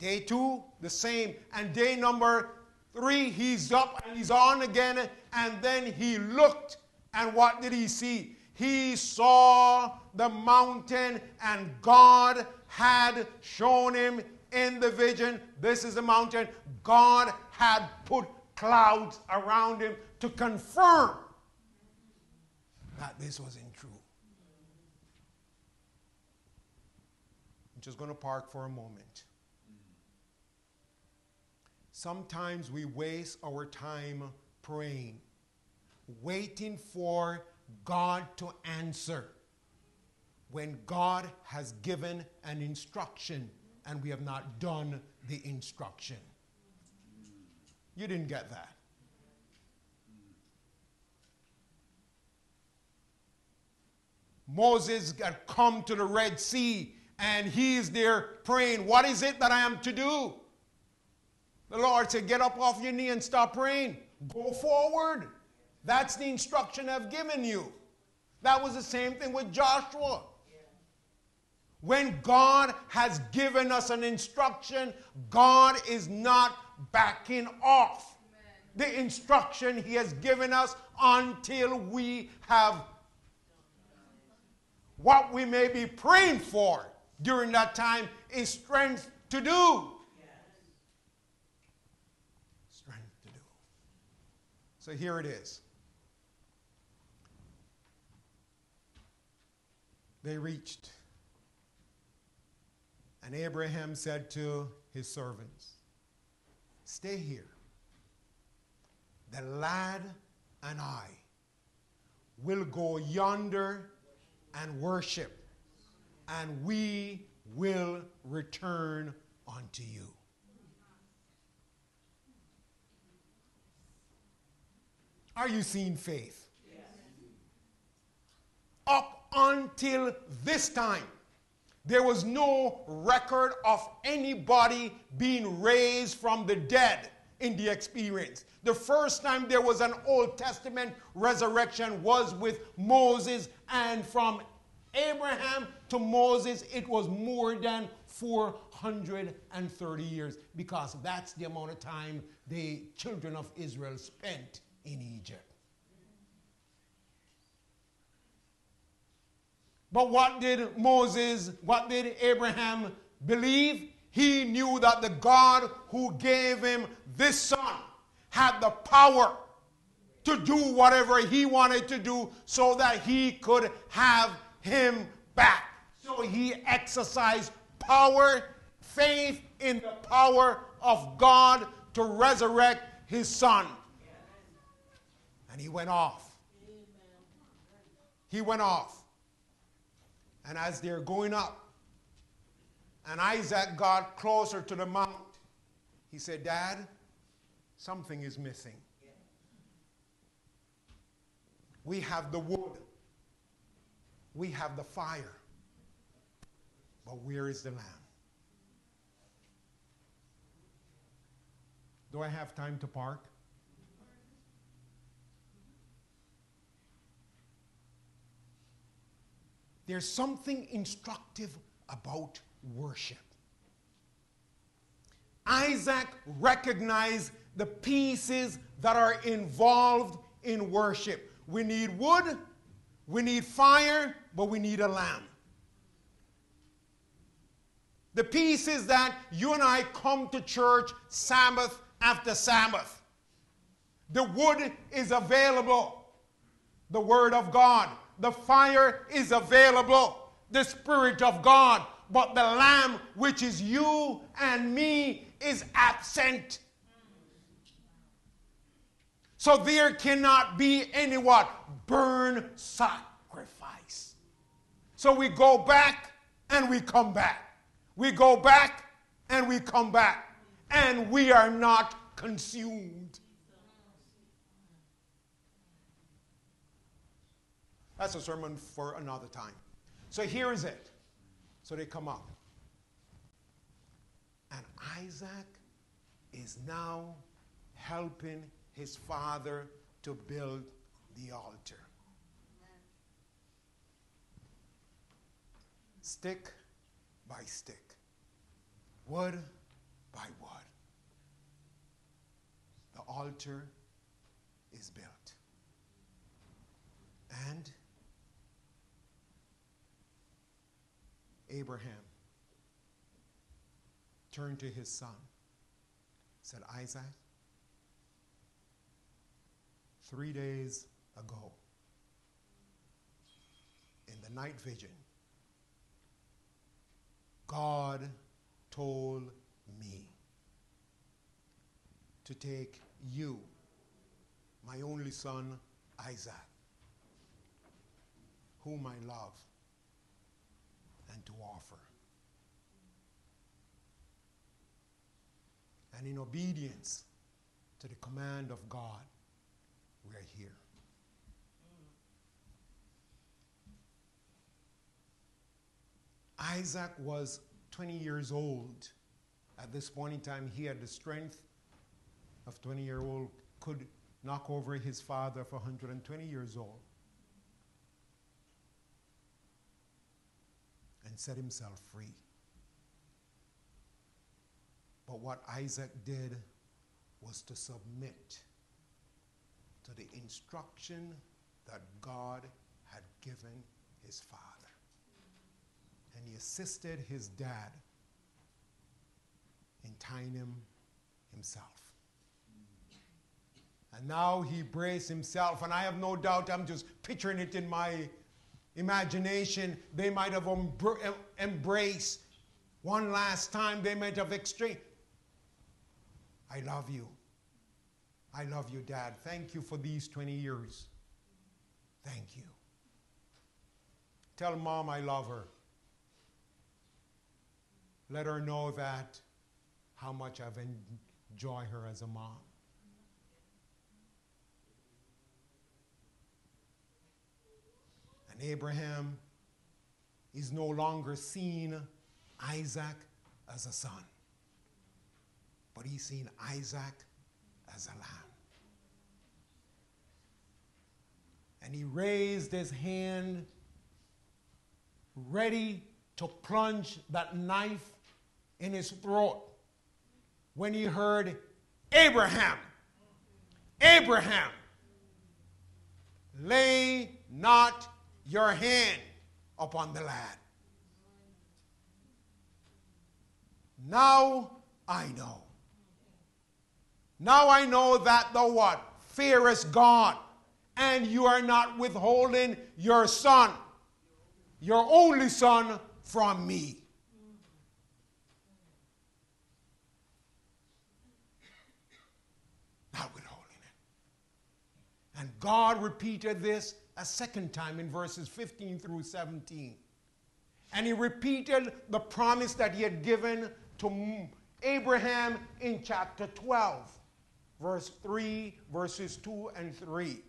Day two, the same. And day number three, he's up and he's on again. And then he looked, and what did he see? He saw the mountain, and God had shown him in the vision this is the mountain. God had put clouds around him to confirm that this wasn't true. I'm just going to park for a moment. Sometimes we waste our time praying, waiting for God to answer when God has given an instruction and we have not done the instruction. You didn't get that. Moses had come to the Red Sea and he's there praying, What is it that I am to do? The Lord said, Get up off your knee and stop praying. Go forward. That's the instruction I've given you. That was the same thing with Joshua. When God has given us an instruction, God is not backing off the instruction He has given us until we have what we may be praying for during that time is strength to do. So here it is. They reached. And Abraham said to his servants, Stay here. The lad and I will go yonder and worship, and we will return unto you. Are you seeing faith? Yes. Up until this time, there was no record of anybody being raised from the dead in the experience. The first time there was an Old Testament resurrection was with Moses, and from Abraham to Moses, it was more than 430 years because that's the amount of time the children of Israel spent in Egypt. But what did Moses, what did Abraham believe? He knew that the God who gave him this son had the power to do whatever he wanted to do so that he could have him back. So he exercised power, faith in the power of God to resurrect his son. And he went off. He went off. And as they're going up, and Isaac got closer to the mount, he said, Dad, something is missing. We have the wood, we have the fire, but where is the lamb? Do I have time to park? There's something instructive about worship. Isaac recognized the pieces that are involved in worship. We need wood, we need fire, but we need a lamb. The pieces that you and I come to church Sabbath after Sabbath. The wood is available, the Word of God. The fire is available, the Spirit of God. But the Lamb, which is you and me, is absent. So there cannot be any what? Burn sacrifice. So we go back and we come back. We go back and we come back. And we are not consumed. That's a sermon for another time. So here is it. So they come up. And Isaac is now helping his father to build the altar. Stick by stick, wood by wood. The altar is built. And Abraham turned to his son, said, Isaac, three days ago, in the night vision, God told me to take you, my only son, Isaac, whom I love, to offer. And in obedience to the command of God, we're here. Isaac was 20 years old. At this point in time, he had the strength of 20 year old, could knock over his father for 120 years old. And set himself free. But what Isaac did was to submit to the instruction that God had given his father. And he assisted his dad in tying him himself. And now he braced himself, and I have no doubt, I'm just picturing it in my imagination. They might have embr- embraced one last time, they might have exchanged. I love you. I love you, Dad. Thank you for these 20 years. Thank you. Tell Mom I love her. Let her know that how much I've enjoyed her as a mom. And Abraham is no longer seen Isaac as a son, but he's seen Isaac as a lamb. And he raised his hand, ready to plunge that knife in his throat when he heard Abraham, Abraham, lay not your hand upon the lad. Now I know. Now I know that the what? Fearest God, and you are not withholding your son, your only son, from me. Not withholding it. And God repeated this a second time in verses 15 through 17. And he repeated the promise that he had given to Abraham in chapter 12, verse 3, verses 2 and 3.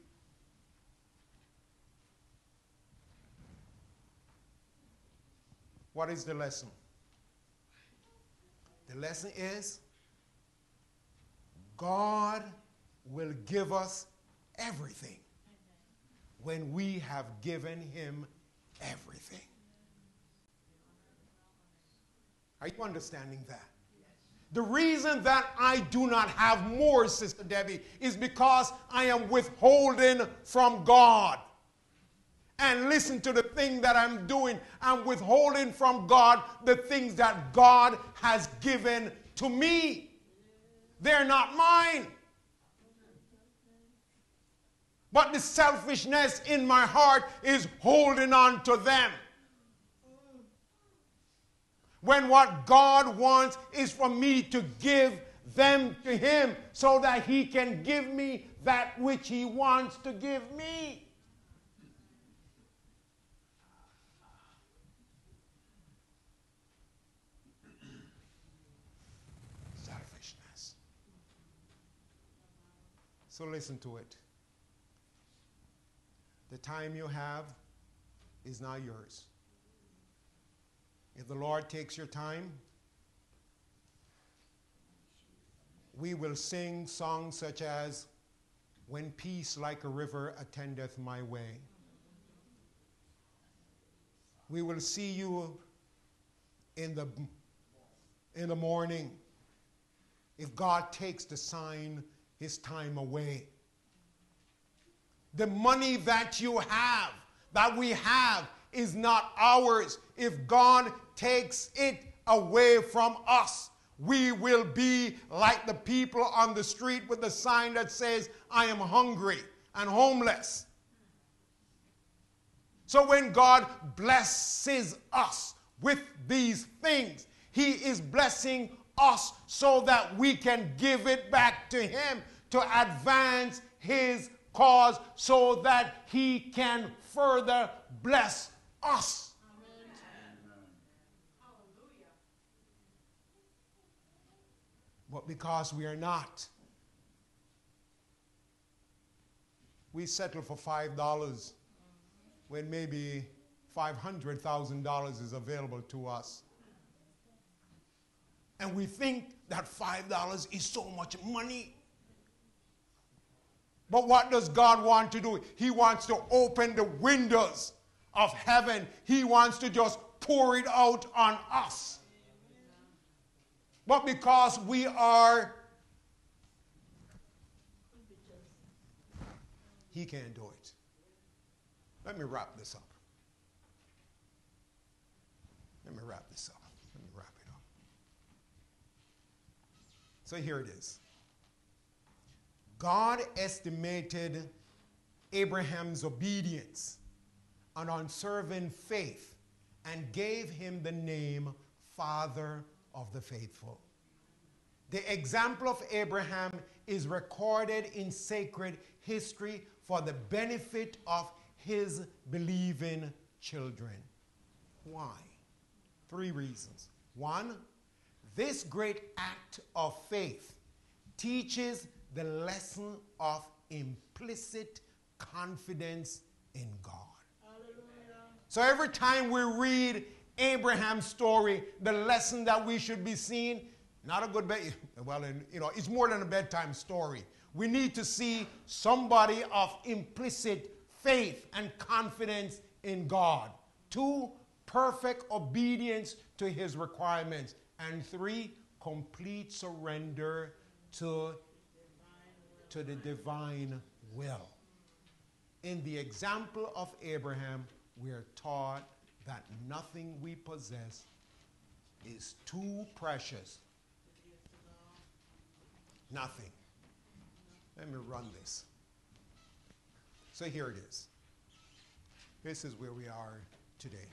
What is the lesson? The lesson is God will give us everything when we have given Him everything. Are you understanding that? The reason that I do not have more, Sister Debbie, is because I am withholding from God. And listen to the thing that I'm doing. I'm withholding from God the things that God has given to me. They're not mine. But the selfishness in my heart is holding on to them. When what God wants is for me to give them to Him so that He can give me that which He wants to give me. Selfishness. So listen to it. The time you have is now yours. If the Lord takes your time, we will sing songs such as, When peace like a river attendeth my way. We will see you in the, in the morning if God takes the sign his time away. The money that you have, that we have, is not ours. If God takes it away from us, we will be like the people on the street with the sign that says, I am hungry and homeless. So when God blesses us with these things, He is blessing us so that we can give it back to Him to advance His cause so that He can further bless us. But because we are not, we settle for $5 when maybe $500,000 is available to us. And we think that $5 is so much money. But what does God want to do? He wants to open the windows of heaven. He wants to just pour it out on us. But because we are, He can't do it. Let me wrap this up. Let me wrap this up. Let me wrap it up. So here it is. God estimated Abraham's obedience and unserving faith and gave him the name Father of the Faithful. The example of Abraham is recorded in sacred history for the benefit of his believing children. Why? Three reasons. One, this great act of faith teaches the lesson of implicit confidence in God. So every time we read Abraham's story, the lesson that we should be seeing, not a good bed, well, you know, it's more than a bedtime story. We need to see somebody of implicit faith and confidence in God. Two, perfect obedience to his requirements. And three, complete surrender to to the divine will. In the example of Abraham, we are taught that nothing we possess is too precious. Nothing. Let me run this. So here it is. This is where we are today.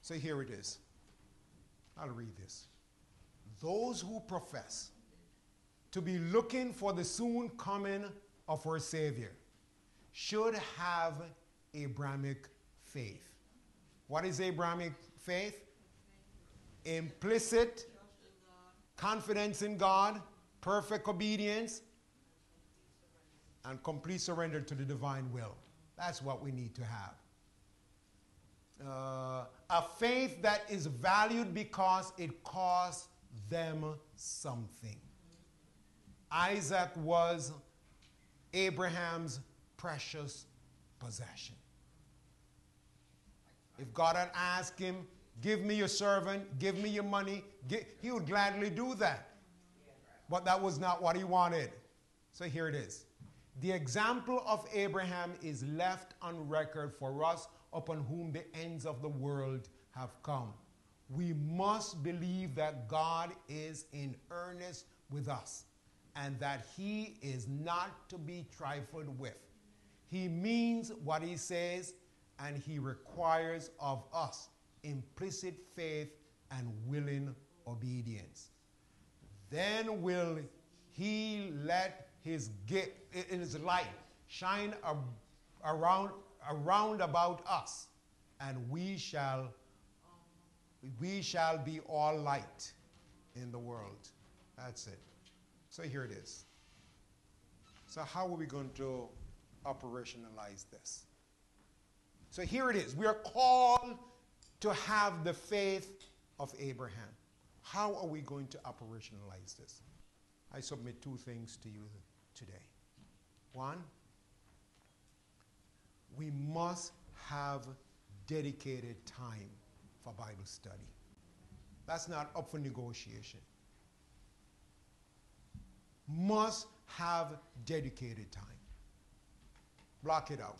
So here it is. I'll read this. Those who profess to be looking for the soon coming of our Savior should have Abrahamic faith. What is Abrahamic faith? Implicit confidence in God, perfect obedience, and complete surrender to the divine will. That's what we need to have. Uh, a faith that is valued because it costs them something. Isaac was Abraham's precious possession. If God had asked him, Give me your servant, give me your money, he would gladly do that. But that was not what he wanted. So here it is. The example of Abraham is left on record for us upon whom the ends of the world have come. We must believe that God is in earnest with us and that he is not to be trifled with. He means what he says and he requires of us implicit faith and willing obedience. Then will he let his gift, his light shine around, around about us, and we shall, we shall be all light in the world. That's it. So here it is. So how are we going to operationalize this? So here it is. We are called to have the faith of Abraham. How are we going to operationalize this? I submit two things to you today. One, we must have dedicated time for Bible study. That's not up for negotiation. Must have dedicated time. Block it out.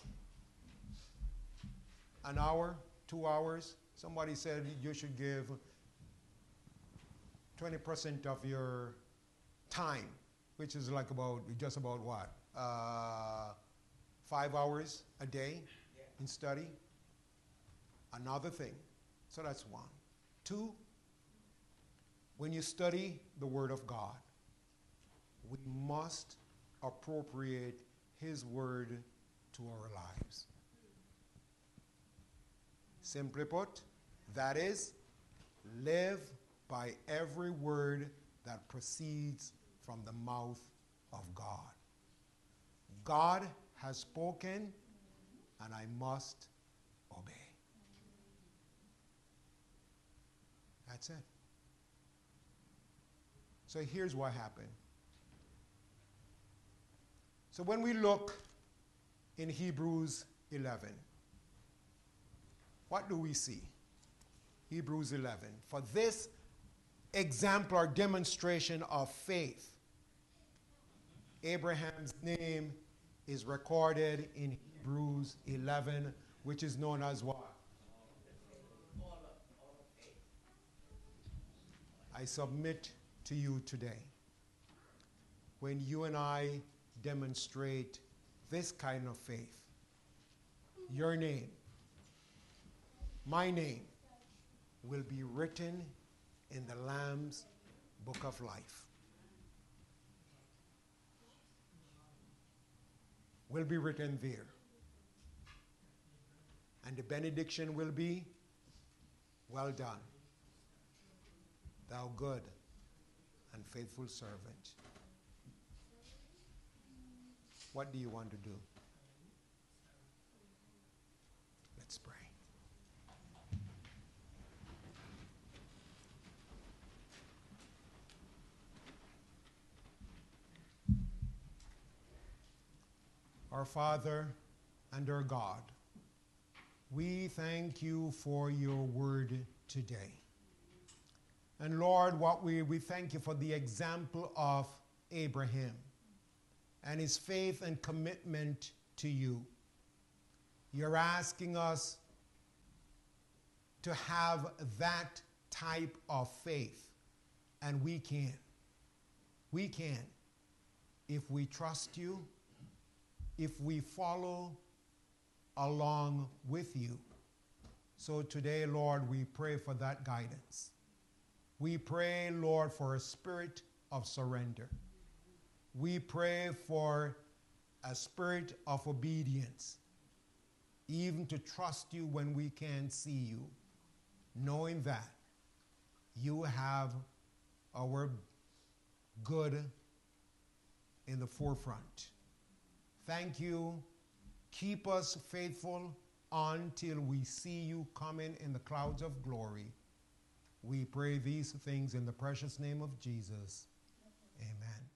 An hour, two hours. Somebody said you should give 20% of your time which is like about just about what uh, five hours a day yeah. in study. Another thing, so that's one. Two, when you study the Word of God, we must appropriate His Word to our lives. Simply put, that is, live by every word that proceeds from the mouth of God. God has spoken, and I must obey. That's it. So here's what happened. So when we look in Hebrews 11, what do we see? Hebrews 11. For this example or demonstration of faith, Abraham's name is recorded in Hebrews 11, which is known as what? I submit to you today when you and I demonstrate this kind of faith, your name, my name, will be written in the Lamb's book of life. will be written there. And the benediction will be, Well done, thou good and faithful servant. What do you want to do? Let's pray. our Father and our God, we thank you for your word today. And Lord, what we, we thank you for the example of Abraham and his faith and commitment to you. You're asking us to have that type of faith, and we can. We can if we trust you if we follow along with you. So today, Lord, we pray for that guidance. We pray, Lord, for a spirit of surrender. We pray for a spirit of obedience, even to trust you when we can't see you, knowing that you have our good in the forefront. Thank you. Keep us faithful until we see you coming in the clouds of glory. We pray these things in the precious name of Jesus. Amen.